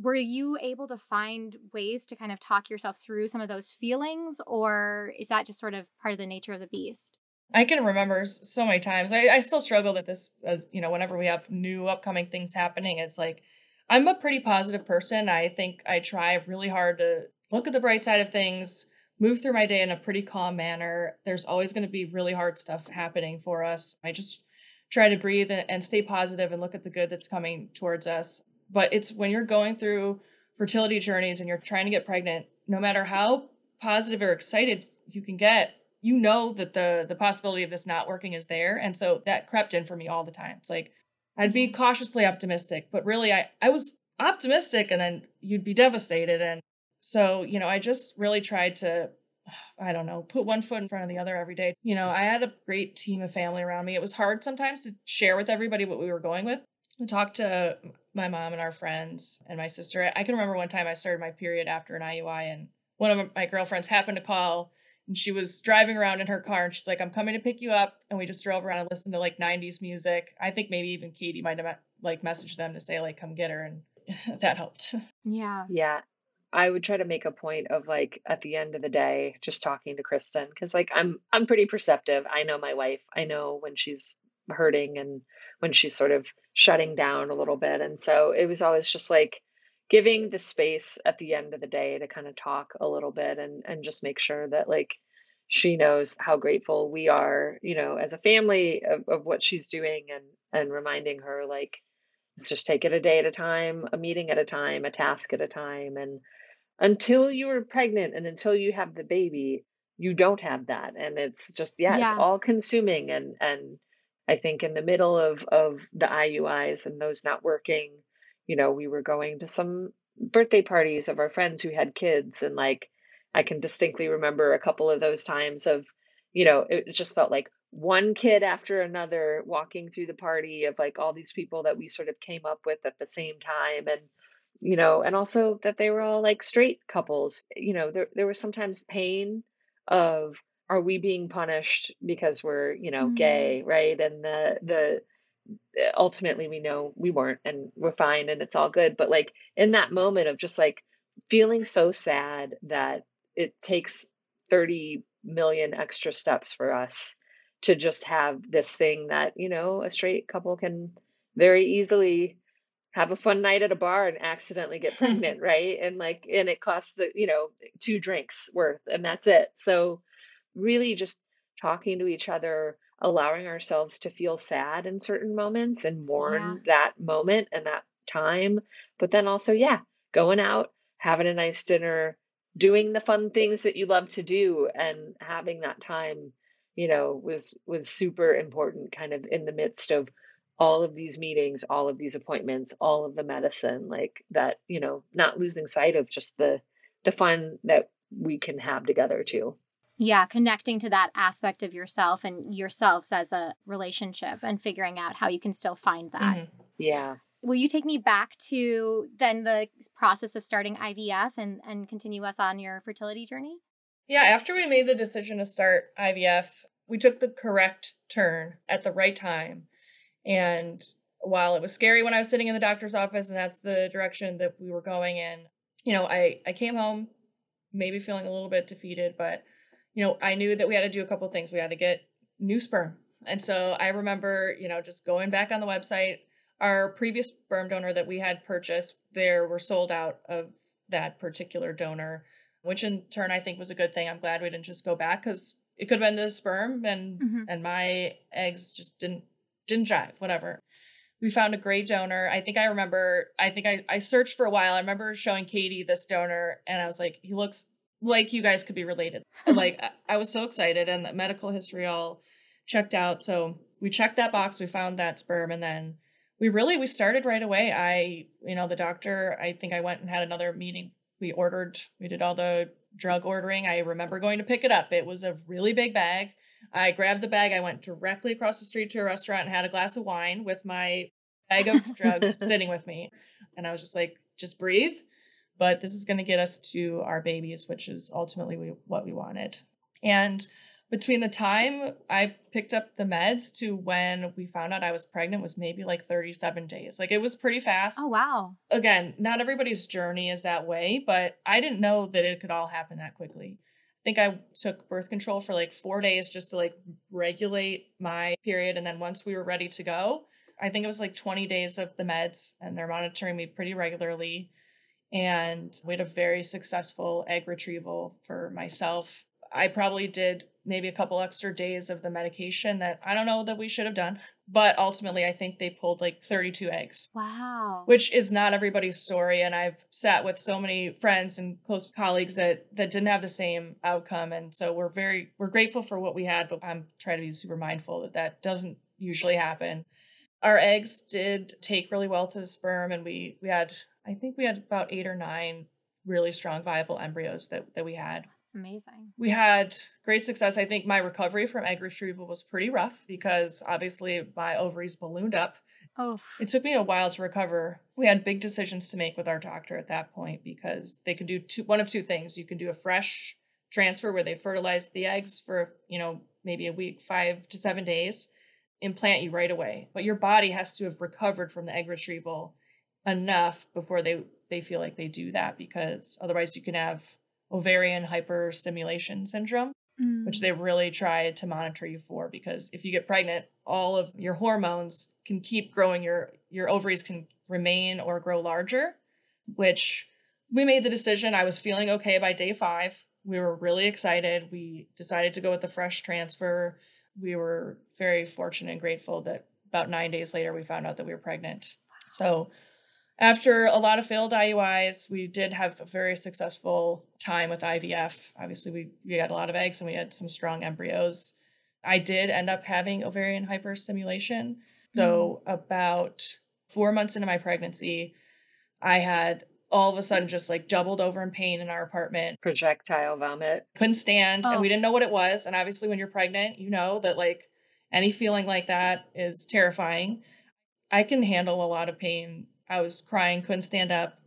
Speaker 1: Were you able to find ways to kind of talk yourself through some of those feelings, or is that just sort of part of the nature of the beast?
Speaker 4: I can remember so many times. I, I still struggle that this as, you know, whenever we have new upcoming things happening, it's like I'm a pretty positive person. I think I try really hard to look at the bright side of things, move through my day in a pretty calm manner. There's always going to be really hard stuff happening for us. I just try to breathe and, stay positive and look at the good that's coming towards us. But it's when you're going through fertility journeys and you're trying to get pregnant, no matter how positive or excited you can get, you know that the the possibility of this not working is there. And so that crept in for me all the time. It's like I'd be mm-hmm. cautiously optimistic, but really I, I was optimistic and then you'd be devastated. And so, you know, I just really tried to I don't know, put one foot in front of the other every day. You know, I had a great team of family around me. It was hard sometimes to share with everybody what we were going with. I talked to my mom and our friends and my sister. I can remember one time I started my period after an IUI, and one of my girlfriends happened to call and she was driving around in her car and she's like i'm coming to pick you up and we just drove around and listened to like 90s music i think maybe even katie might have like messaged them to say like come get her and that helped
Speaker 1: yeah
Speaker 3: yeah i would try to make a point of like at the end of the day just talking to kristen because like i'm i'm pretty perceptive. I know my wife. I know when she's hurting and when she's sort of shutting down a little bit. And so it was always just like giving the space at the end of the day to kind of talk a little bit and and just make sure that like she knows how grateful we are you know as a family of, of what she's doing and and reminding her like let's just take it a day at a time a meeting at a time a task at a time and until you're pregnant and until you have the baby you don't have that and it's just yeah, yeah. it's all consuming and and i think in the middle of of the iuis and those not working you know, we were going to some birthday parties of our friends who had kids and like I can distinctly remember a couple of those times of, you know, it just felt like one kid after another walking through the party of like all these people that we sort of came up with at the same time and you know and also that they were all like straight couples. You know there there was sometimes pain of are we being punished because we're you know mm-hmm. gay right? And the the ultimately we know we weren't and we're fine and it's all good. But like in that moment of just like feeling so sad that it takes 30 million extra steps for us to just have this thing that you know a straight couple can very easily have a fun night at a bar and accidentally get pregnant right and like and it costs the you know two drinks worth and that's it so really just talking to each other allowing ourselves to feel sad in certain moments and mourn yeah. that moment and that time. But then also, yeah, going out, having a nice dinner, doing the fun things that you love to do and having that time, you know, was was super important kind of in the midst of all of these meetings, all of these appointments, all of the medicine, like that, you know, not losing sight of just the the fun that we can have together too.
Speaker 1: Yeah, connecting to that aspect of yourself and yourselves as a relationship and figuring out how you can still find that. Mm-hmm.
Speaker 3: Yeah.
Speaker 1: Will you take me back to then the process of starting IVF and, and continue us on your fertility journey?
Speaker 4: Yeah, after we made the decision to start IVF, we took the correct turn at the right time. And while it was scary when I was sitting in the doctor's office and that's the direction that we were going in, you know, I, I came home maybe feeling a little bit defeated, but you know, I knew that we had to do a couple things. We had to get new sperm. And so I remember, you know, just going back on the website, our previous sperm donor that we had purchased, there were sold out of that particular donor, which in turn I think was a good thing. I'm glad we didn't just go back because it could have been the sperm and mm-hmm. and my eggs just didn't didn't jive, whatever. We found a great donor. I think I remember I think I, I searched for a while. I remember showing Katie this donor and I was like, he looks like you guys could be related. like I was so excited and the medical history all checked out. So we checked that box, we found that sperm and then we really we started right away. I, you know, the doctor, I think I went and had another meeting. We ordered, we did all the drug ordering. I remember going to pick it up. It was a really big bag. I grabbed the bag. I went directly across the street to a restaurant and had a glass of wine with my bag of drugs sitting with me. And I was just like, just breathe but this is going to get us to our babies, which is ultimately we, what we wanted. And between the time I picked up the meds to when we found out I was pregnant was maybe like 37 days. Like it was pretty fast.
Speaker 1: Oh, wow.
Speaker 4: Again, not everybody's journey is that way, but I didn't know that it could all happen that quickly. I think I took birth control for like four days just to like regulate my period. And then once we were ready to go, I think it was like 20 days of the meds and they're monitoring me pretty regularly and we had a very successful egg retrieval for myself. I probably did maybe a couple extra days of the medication that I don't know that we should have done, but ultimately I think they pulled like 32 eggs.
Speaker 1: Wow.
Speaker 4: Which is not everybody's story and I've sat with so many friends and close colleagues that that didn't have the same outcome and so we're very we're grateful for what we had, but I'm trying to be super mindful that that doesn't usually happen. Our eggs did take really well to the sperm and we we had I think we had about eight or nine really strong viable embryos that, that we had.
Speaker 1: It's amazing.
Speaker 4: We had great success. I think my recovery from egg retrieval was pretty rough because obviously my ovaries ballooned up.
Speaker 1: Oh,
Speaker 4: It took me a while to recover. We had big decisions to make with our doctor at that point because they could do two one of two things. You can do a fresh transfer where they fertilize the eggs for, you know, maybe a week, 5 to 7 days, implant you right away. But your body has to have recovered from the egg retrieval enough before they they feel like they do that because otherwise you can have ovarian hyperstimulation syndrome
Speaker 1: Mm.
Speaker 4: which they really try to monitor you for because if you get pregnant all of your hormones can keep growing your your ovaries can remain or grow larger which we made the decision. I was feeling okay by day 5 we were really excited. We decided to go with the fresh transfer. We were very fortunate and grateful that about 9 days later we found out that we were pregnant. So after a lot of failed IUIs, we did have a very successful time with IVF. Obviously, we, we had a lot of eggs and we had some strong embryos. I did end up having ovarian hyperstimulation. So, mm-hmm. about four months into my pregnancy, I had all of a sudden just like doubled over in pain in our apartment.
Speaker 3: Projectile vomit.
Speaker 4: Couldn't stand, and we
Speaker 1: Oh.
Speaker 4: didn't know what it was. And obviously, when you're pregnant, you know that like any feeling like that is terrifying. I can handle a lot of pain. I was crying, couldn't stand up.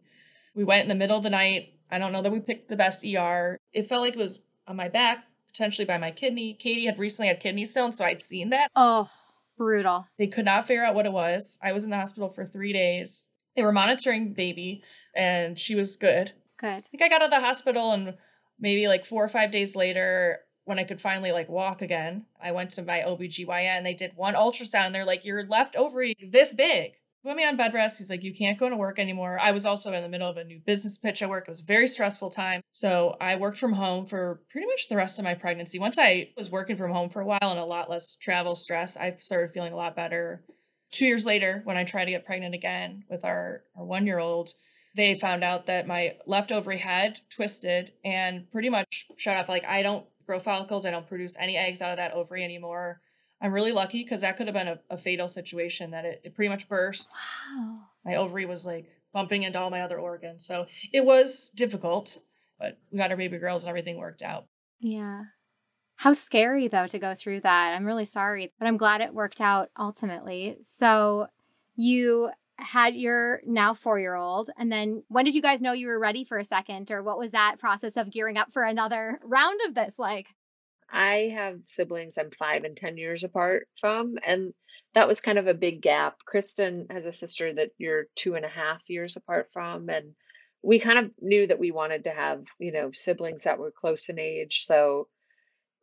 Speaker 4: We went in the middle of the night. I don't know that we picked the best ER. It felt like it was on my back, potentially by my kidney. Katie had recently had kidney stones, so I'd seen that.
Speaker 1: Oh, brutal.
Speaker 4: They could not figure out what it was. I was in the hospital for three days. They were monitoring baby, and she was good.
Speaker 1: Good.
Speaker 4: I think I got out of the hospital and maybe like four or five days later, when I could finally like walk again, I went to my OBGYN and they did one ultrasound and they're like, Your left ovary this big. Put me on bed rest. He's like, You can't go to work anymore. I was also in the middle of a new business pitch at work. It was a very stressful time. So I worked from home for pretty much the rest of my pregnancy. Once I was working from home for a while and a lot less travel stress, I started feeling a lot better. Two years later, when I tried to get pregnant again with our, our one year old, they found out that my left ovary had twisted and pretty much shut off. Like, I don't grow follicles, I don't produce any eggs out of that ovary anymore. I'm really lucky because that could have been a, a fatal situation that it, it pretty much burst.
Speaker 1: Wow.
Speaker 4: My ovary was like bumping into all my other organs. So it was difficult, but we got our baby girls and everything worked out.
Speaker 1: Yeah. How scary, though, to go through that. I'm really sorry, but I'm glad it worked out ultimately. So, you had your now four year old, and then when did you guys know you were ready for a second, or what was that process of gearing up for another round of this like?
Speaker 3: I have siblings I'm five and 10 years apart from, and that was kind of a big gap. Kristen has a sister that you're two and a half years apart from, and we kind of knew that we wanted to have, you know, siblings that were close in age. So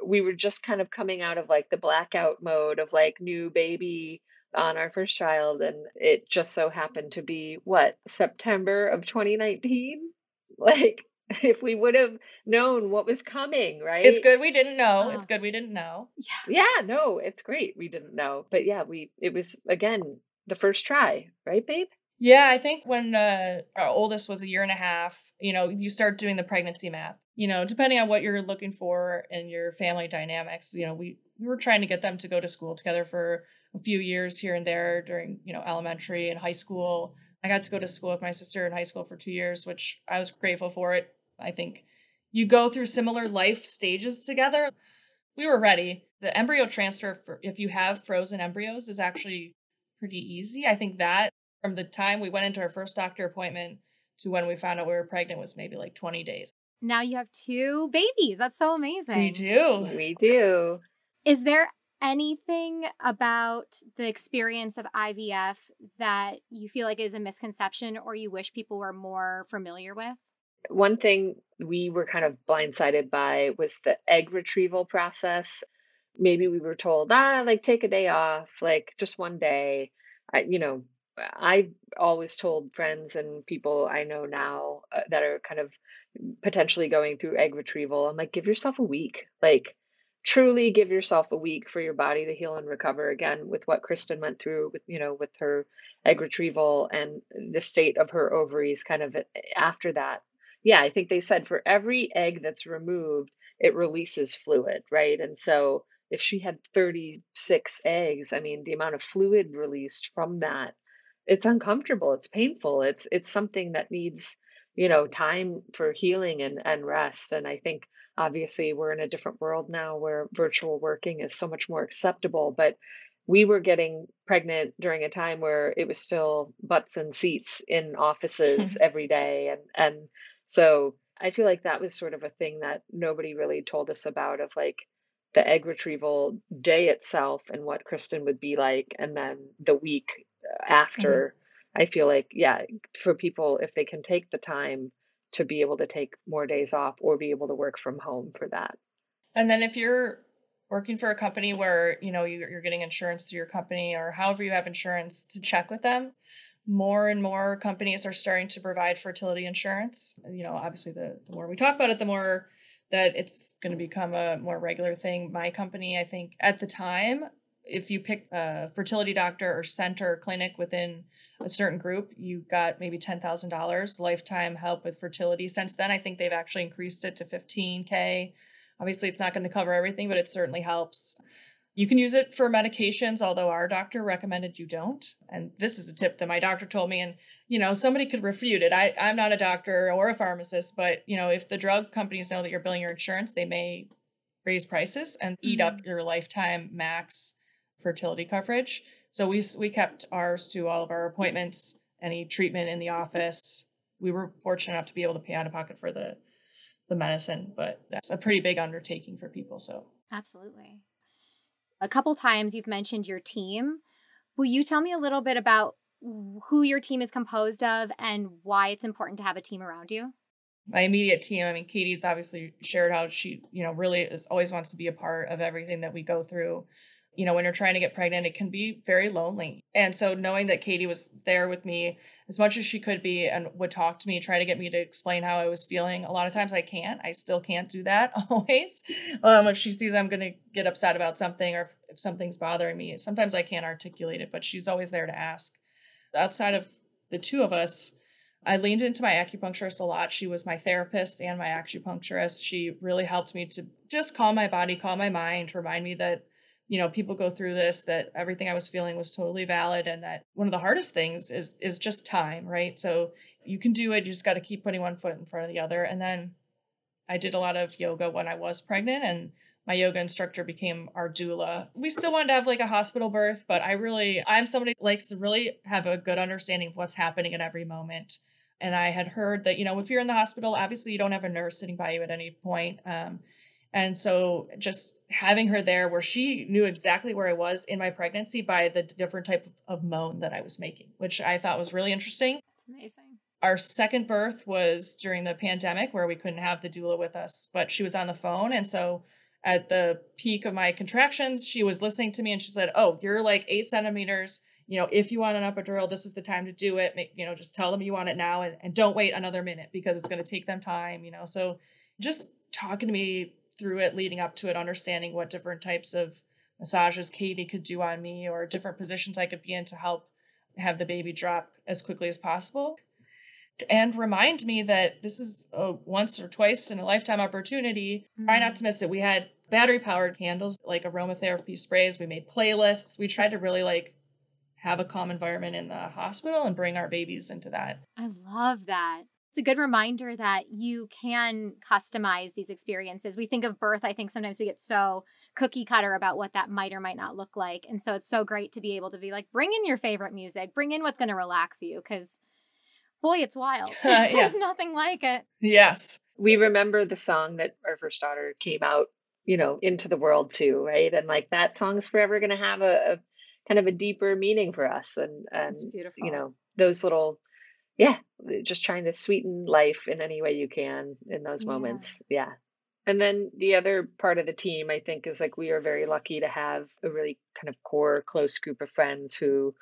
Speaker 3: we were just kind of coming out of like the blackout mode of like new baby on our first child, and it just so happened to be what, September of 2019? Like, if we would have known what was coming, right?
Speaker 4: It's good we didn't know.
Speaker 1: Oh.
Speaker 4: It's good we didn't know.
Speaker 1: Yeah.
Speaker 3: Yeah, no, it's great. We didn't know. But yeah, we it was again the first try, right, babe?
Speaker 4: Yeah, I think when uh, our oldest was a year and a half, you know, you start doing the pregnancy math. You know, depending on what you're looking for in your family dynamics, you know, we, we were trying to get them to go to school together for a few years here and there during, you know, elementary and high school. I got to go to school with my sister in high school for two years, which I was grateful for it. I think you go through similar life stages together. We were ready. The embryo transfer, for, if you have frozen embryos, is actually pretty easy. I think that from the time we went into our first doctor appointment to when we found out we were pregnant was maybe like 20 days.
Speaker 1: Now you have two babies. That's so amazing.
Speaker 4: We do.
Speaker 3: We do.
Speaker 1: Is there anything about the experience of IVF that you feel like is a misconception or you wish people were more familiar with?
Speaker 3: One thing we were kind of blindsided by was the egg retrieval process. Maybe we were told, ah, like take a day off, like just one day. I, you know, I always told friends and people I know now uh, that are kind of potentially going through egg retrieval, I'm like, give yourself a week. Like, truly give yourself a week for your body to heal and recover again with what Kristen went through with, you know, with her egg retrieval and the state of her ovaries kind of after that. Yeah, I think they said for every egg that's removed, it releases fluid, right? And so if she had 36 eggs, I mean, the amount of fluid released from that, it's uncomfortable, it's painful. It's it's something that needs, you know, time for healing and and rest. And I think obviously we're in a different world now where virtual working is so much more acceptable but we were getting pregnant during a time where it was still butts and seats in offices every day and and so i feel like that was sort of a thing that nobody really told us about of like the egg retrieval day itself and what kristen would be like and then the week uh, after mm-hmm. i feel like yeah for people if they can take the time to be able to take more days off or be able to work from home for that.
Speaker 4: And then if you're working for a company where, you know, you're getting insurance through your company or however you have insurance to check with them, more and more companies are starting to provide fertility insurance. You know, obviously the, the more we talk about it, the more that it's going to become a more regular thing. My company, I think at the time, if you pick a fertility doctor or center or clinic within a certain group, you got maybe $10,000 lifetime help with fertility. Since then, I think they've actually increased it to 15K. Obviously, it's not going to cover everything, but it certainly helps. You can use it for medications, although our doctor recommended you don't. And this is a tip that my doctor told me. And, you know, somebody could refute it. I, I'm not a doctor or a pharmacist, but, you know, if the drug companies know that you're billing your insurance, they may raise prices and eat mm-hmm. up your lifetime max fertility coverage. So we we kept ours to all of our appointments, any treatment in the office. We were fortunate enough to be able to pay out of pocket for the the medicine, but that's a pretty big undertaking for people. So
Speaker 1: absolutely. A couple times you've mentioned your team. Will you tell me a little bit about who your team is composed of and why it's important to have a team around you?
Speaker 4: My immediate team, I mean, Katie's obviously shared how she, you know, really is always wants to be a part of everything that we go through you know, when you're trying to get pregnant, it can be very lonely. And so knowing that Katie was there with me as much as she could be and would talk to me, try to get me to explain how I was feeling. A lot of times I can't. I still can't do that always. Um, if she sees I'm going to get upset about something or if, if something's bothering me, sometimes I can't articulate it, but she's always there to ask. Outside of the two of us, I leaned into my acupuncturist a lot. She was my therapist and my acupuncturist. She really helped me to just calm my body, calm my mind, remind me that you know people go through this that everything i was feeling was totally valid and that one of the hardest things is is just time right? So you can do it you just got to keep putting one foot in front of the other. And then i did a lot of yoga when i was pregnant and my yoga instructor became our doula. We still wanted to have like a hospital birth but i really i'm somebody likes to really have a good understanding of what's happening at every moment. And i had heard that you know if you're in the hospital obviously you don't have a nurse sitting by you at any point. Um, and so just having her there where she knew exactly where I was in my pregnancy by the different type of moan that I was making, which I thought was really interesting.
Speaker 1: That's amazing.
Speaker 4: Our second birth was during the pandemic where we couldn't have the doula with us, but she was on the phone. And so at the peak of my contractions, she was listening to me and she said, Oh, you're like eight centimeters. You know, if you want an epidural, this is the time to do it. Make, you know, just tell them you want it now and, and don't wait another minute because it's going to take them time, you know. So just talking to me through it leading up to it, understanding what different types of massages Katie could do on me or different positions I could be in to help have the baby drop as quickly as possible. And remind me that this is a once or twice in a lifetime opportunity. Mm-hmm. Try not to miss it. We had battery powered candles, like aromatherapy sprays. We made playlists. We tried to really like have a calm environment in the hospital and bring our babies into that.
Speaker 1: I love that it's a good reminder that you can customize these experiences. We think of birth, I think sometimes we get so cookie cutter about what that might or might not look like. And so it's so great to be able to be like, bring in your favorite music, bring in what's going to relax you because boy, it's wild. Uh, yeah. There's nothing like it.
Speaker 4: Yes.
Speaker 3: We remember the song that our first daughter came out, you know, into the world too, right? And like that song's forever going to have a, a, kind of a deeper meaning for us. And, and, you know, those little yeah, just trying to sweeten life in any way you can in those yeah. moments. Yeah. And then the other part of the team, I think, is like we are very lucky to have a really kind of core, close group of friends who,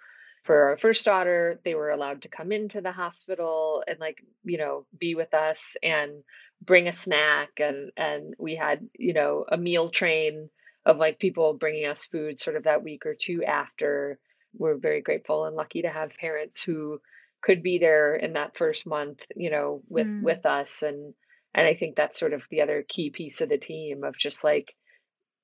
Speaker 3: for our first daughter, they were allowed to come into the hospital and like, you know, be with us and bring a snack. And, and we had, you know, a meal train of like people bringing us food sort of that week or two after. We're very grateful and lucky to have parents who could be there in that first month, you know, with mm. with us and and I think that's sort of the other key piece of the team of just like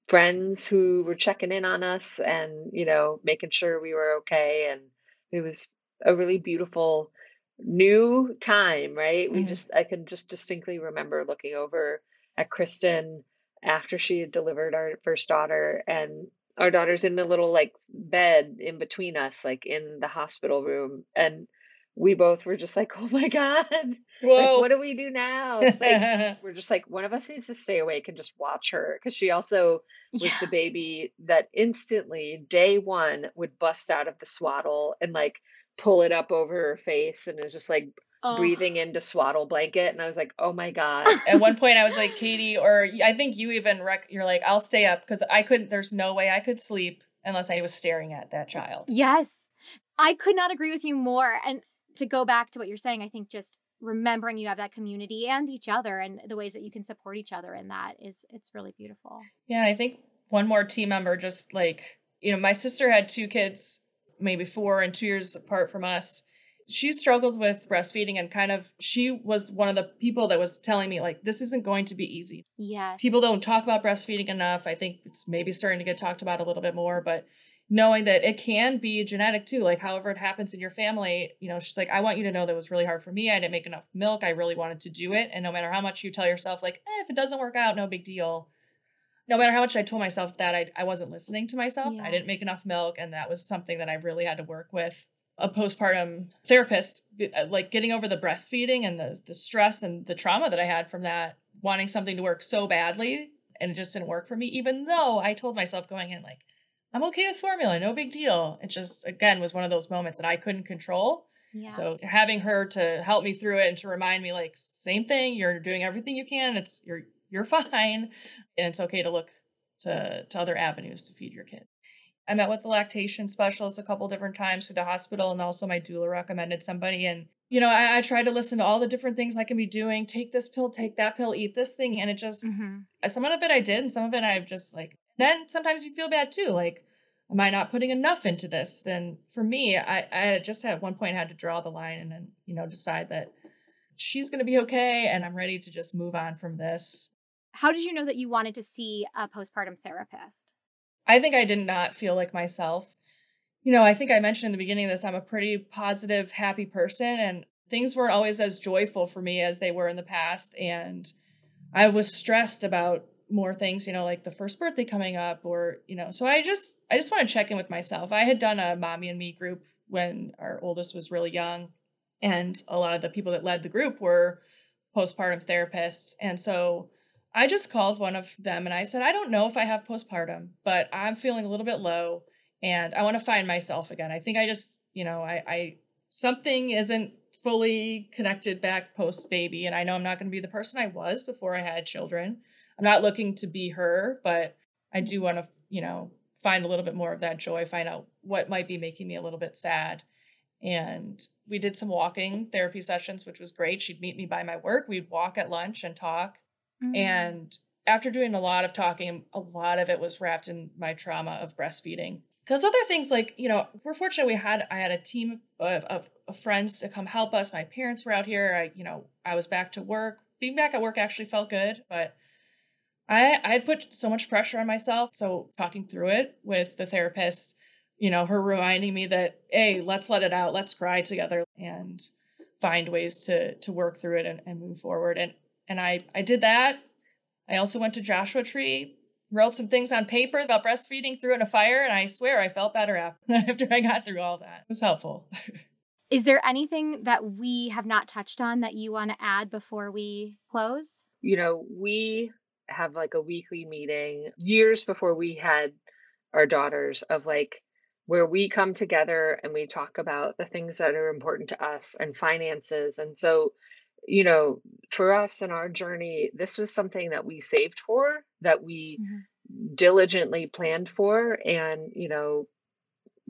Speaker 3: friends who were checking in on us and, you know, making sure we were okay and it was a really beautiful new time, right? Mm. We just I can just distinctly remember looking over at Kristen after she had delivered our first daughter and our daughter's in the little like bed in between us like in the hospital room and we both were just like oh my god. Like, what do we do now? Like we're just like one of us needs to stay awake and just watch her. Because she also was yeah. the baby that instantly day one would bust out of the swaddle and like pull it up over her face and is just like oh. breathing into swaddle blanket and i was like oh my god.
Speaker 4: At one point i was like katie or i think you even rec- you're like i'll stay up because i couldn't there's no way i could sleep unless i was staring at that child.
Speaker 1: Yes. I could not agree with you more and to go back to what you're saying i think just remembering you have that community and each other and the ways that you can support each other in that is it's really beautiful
Speaker 4: yeah i think one more team member just like you know my sister had two kids maybe four and two years apart from us she struggled with breastfeeding and kind of she was one of the people that was telling me like this isn't going to be easy.
Speaker 1: Yes.
Speaker 4: People don't talk about breastfeeding enough. I think it's maybe starting to get talked about a little bit more, but knowing that it can be genetic too, like however it happens in your family, you know, she's like, I want you to know that was really hard for me. I didn't make enough milk. I really wanted to do it. And no matter how much you tell yourself, like, eh, if it doesn't work out, no big deal. No matter how much I told myself that, I, I wasn't listening to myself. Yeah. I didn't make enough milk. And that was something that I really had to work with a postpartum therapist, uh, like getting over the breastfeeding and the the stress and the trauma that I had from that, wanting something to work so badly, and it just didn't work for me. Even though I told myself going in like, I'm okay with formula, no big deal. It just again was one of those moments that I couldn't control. Yeah. So having her to help me through it and to remind me like same thing, you're doing everything you can. It's you're you're fine, and it's okay to look to to other avenues to feed your kid. I met with the lactation specialist a couple different times through the hospital, and also my doula recommended somebody. And, you know, I, I tried to listen to all the different things I can be doing take this pill, take that pill, eat this thing. And it just, mm-hmm. some of it I did, and some of it I've just like, then sometimes you feel bad too. Like, am I not putting enough into this? And for me, I, I just at one point had to draw the line and then, you know, decide that she's going to be okay and I'm ready to just move on from this.
Speaker 1: How did you know that you wanted to see a postpartum therapist?
Speaker 4: I think I did not feel like myself. You know, I think I mentioned in the beginning of this, I'm a pretty positive, happy person, and things weren't always as joyful for me as they were in the past. And I was stressed about more things, you know, like the first birthday coming up, or, you know, so I just, I just want to check in with myself. I had done a mommy and me group when our oldest was really young. And a lot of the people that led the group were postpartum therapists. And so I just called one of them and I said, I don't know if I have postpartum, but I'm feeling a little bit low and I want to find myself again. I think I just, you know, I, I something isn't fully connected back post baby. And I know I'm not going to be the person I was before I had children. I'm not looking to be her, but I do want to, you know, find a little bit more of that joy, find out what might be making me a little bit sad. And we did some walking therapy sessions, which was great. She'd meet me by my work. We'd walk at lunch and talk. Mm-hmm. And after doing a lot of talking, a lot of it was wrapped in my trauma of breastfeeding. Because other things like, you know, we're fortunate we had, I had a team of, of, of friends to come help us. My parents were out here. I, you know, I was back to work. Being back at work actually felt good, but I, I had put so much pressure on myself. So talking through it with the therapist, you know, her reminding me that, hey, let's let it out, let's cry together and find ways to to work through it and, and move forward. And and I, I did that. I also went to Joshua Tree, wrote some things on paper about breastfeeding, threw it in a fire, and I swear I felt better after I got through all that. It was helpful.
Speaker 1: Is there anything that we have not touched on that you want to add before we close?
Speaker 3: You know, we have like a weekly meeting years before we had our daughters of like where we come together and we talk about the things that are important to us and finances. And so you know, for us in our journey, this was something that we saved for, that we mm-hmm. diligently planned for. And, you know,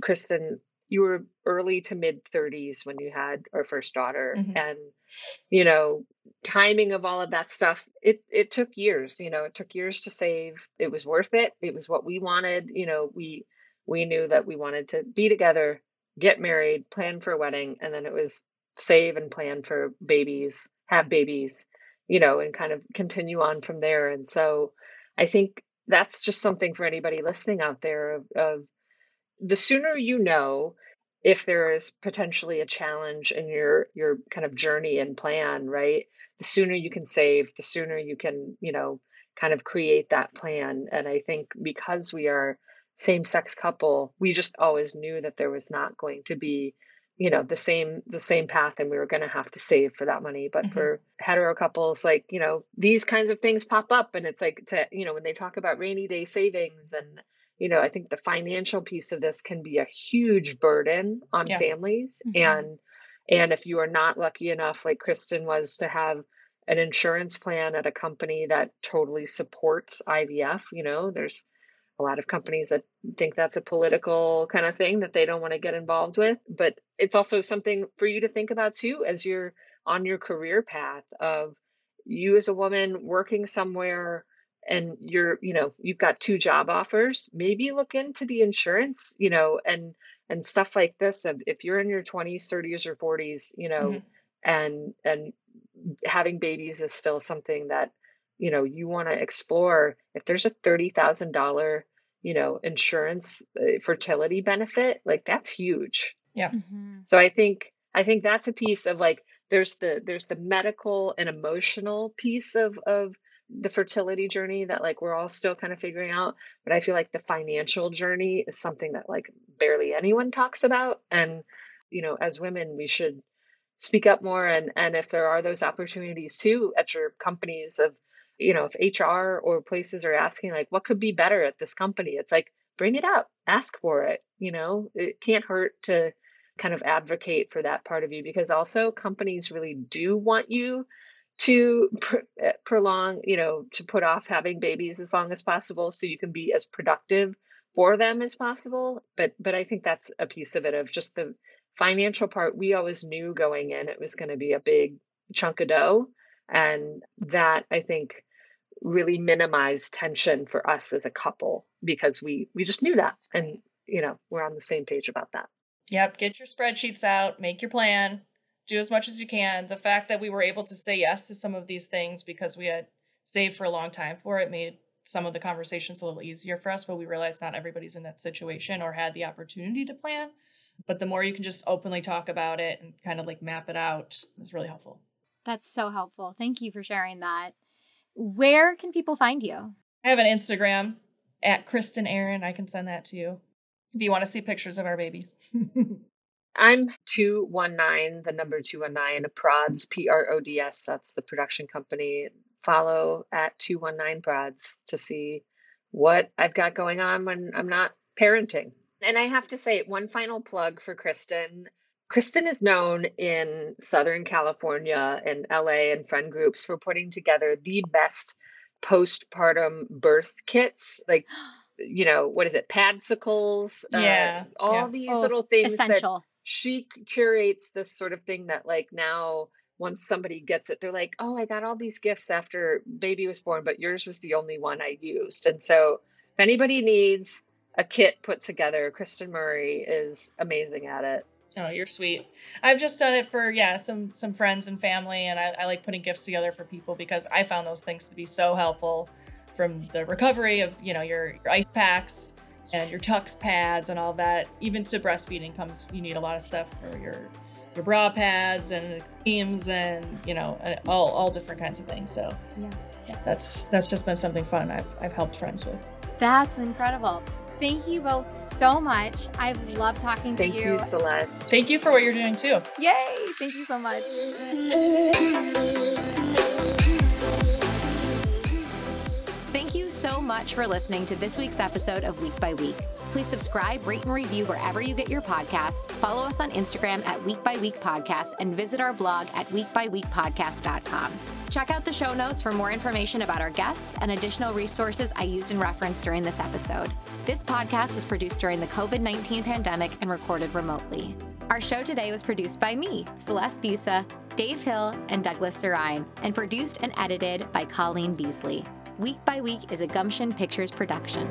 Speaker 3: Kristen, you were early to mid 30s when you had our first daughter. Mm-hmm. And, you know, timing of all of that stuff, it it took years, you know, it took years to save. It was worth it. It was what we wanted. You know, we we knew that we wanted to be together, get married, plan for a wedding, and then it was save and plan for babies, have babies, you know, and kind of continue on from there. And so I think that's just something for anybody listening out there of, of the sooner you know, if there is potentially a challenge in your your kind of journey and plan right the sooner you can save the sooner you can you know kind of create that plan and i think because we are same sex couple we just always knew that there was not going to be you know the same the same path and we were going to have to save for that money but mm-hmm. for hetero couples like you know these kinds of things pop up and it's like to you know when they talk about rainy day savings and you know i think the financial piece of this can be a huge burden on yeah. families mm-hmm. and and if you are not lucky enough like kristen was to have an insurance plan at a company that totally supports ivf you know there's a lot of companies that think that's a political kind of thing that they don't want to get involved with but it's also something for you to think about too as you're on your career path of you as a woman working somewhere and you're you know you've got two job offers maybe look into the insurance you know and and stuff like this if you're in your 20s 30s or 40s you know mm-hmm. and and having babies is still something that you know you want to explore if there's a $30,000 you know insurance uh, fertility benefit like that's huge
Speaker 4: yeah mm-hmm.
Speaker 3: so i think i think that's a piece of like there's the there's the medical and emotional piece of of the fertility journey that like we're all still kind of figuring out but i feel like the financial journey is something that like barely anyone talks about. And you know as women we should speak up more. And and if there are those opportunities too at your companies of you know if hr or places are asking like what could be better at this company? It's like bring it up ask for it you know? It can't hurt to kind of advocate for that part of you because also companies really do want you to pr- eh, prolong you know to put off having babies as long as possible so you can be as productive for them as possible. But but i think that's a piece of it of just the financial part. We always knew going in it was going to be a big chunk of dough. And that i think really minimized tension for us as a couple because we we just knew that. And you know we're on the same page about that.
Speaker 4: Yep. Get your spreadsheets out. Make your plan do as much as you can the fact that we were able to say yes to some of these things because we had saved for a long time for it made some of the conversations a little easier for us but we realized not everybody's in that situation or had the opportunity to plan but the more you can just openly talk about it and kind of like map it out is really helpful
Speaker 1: that's so helpful thank you for sharing that where can people find you?
Speaker 4: I have an Instagram at Kristen Aaron. I can send that to you if you want to see pictures of our babies.
Speaker 3: I'm 219, the number 219, Prods, P R O D S. That's the production company. Follow at 219 Prods to see what I've got going on when I'm not parenting. And I have to say, one final plug for Kristen. Kristen is known in Southern California and LA and friend groups for putting together the best postpartum birth kits. Like, you know, what is it? Padsicles.
Speaker 4: Uh, yeah.
Speaker 3: Uh, all
Speaker 4: yeah.
Speaker 3: these oh, little things essential. that she curates this sort of thing that like now once somebody gets it, they're like, oh, I got all these gifts after baby was born, but yours was the only one I used. And so if anybody needs a kit put together, Kristen Murray is amazing at it.
Speaker 4: Oh, you're sweet. I've just done it for yeah some some friends and family, and I, I like putting gifts together for people because I found those things to be so helpful from the recovery of you know your, your ice packs and your Tucks pads and all that. Even to breastfeeding comes you need a lot of stuff for your your bra pads and creams and you know all all different kinds of things. So yeah, yeah. that's that's just been something fun I've I've helped friends with.
Speaker 1: That's incredible. Thank you both so much. I love loved talking
Speaker 3: to
Speaker 1: you.
Speaker 3: Thank you, Celeste.
Speaker 4: Thank you for what you're doing too.
Speaker 1: Yay! Thank you so much. Thank you so much for listening to this week's episode of Week by Week. Please subscribe, rate, and review wherever you get your podcast. Follow us on Instagram at Week by Week Podcast and visit our blog at weekbyweekpodcast.com. Check out the show notes for more information about our guests and additional resources I used in reference during this episode. This podcast was produced during the COVID 19 pandemic and recorded remotely. Our show today was produced by me, Celeste Busa, Dave Hill, and Douglas Sarine, and produced and edited by Colleen Beasley. Week by Week is a Gumption Pictures production.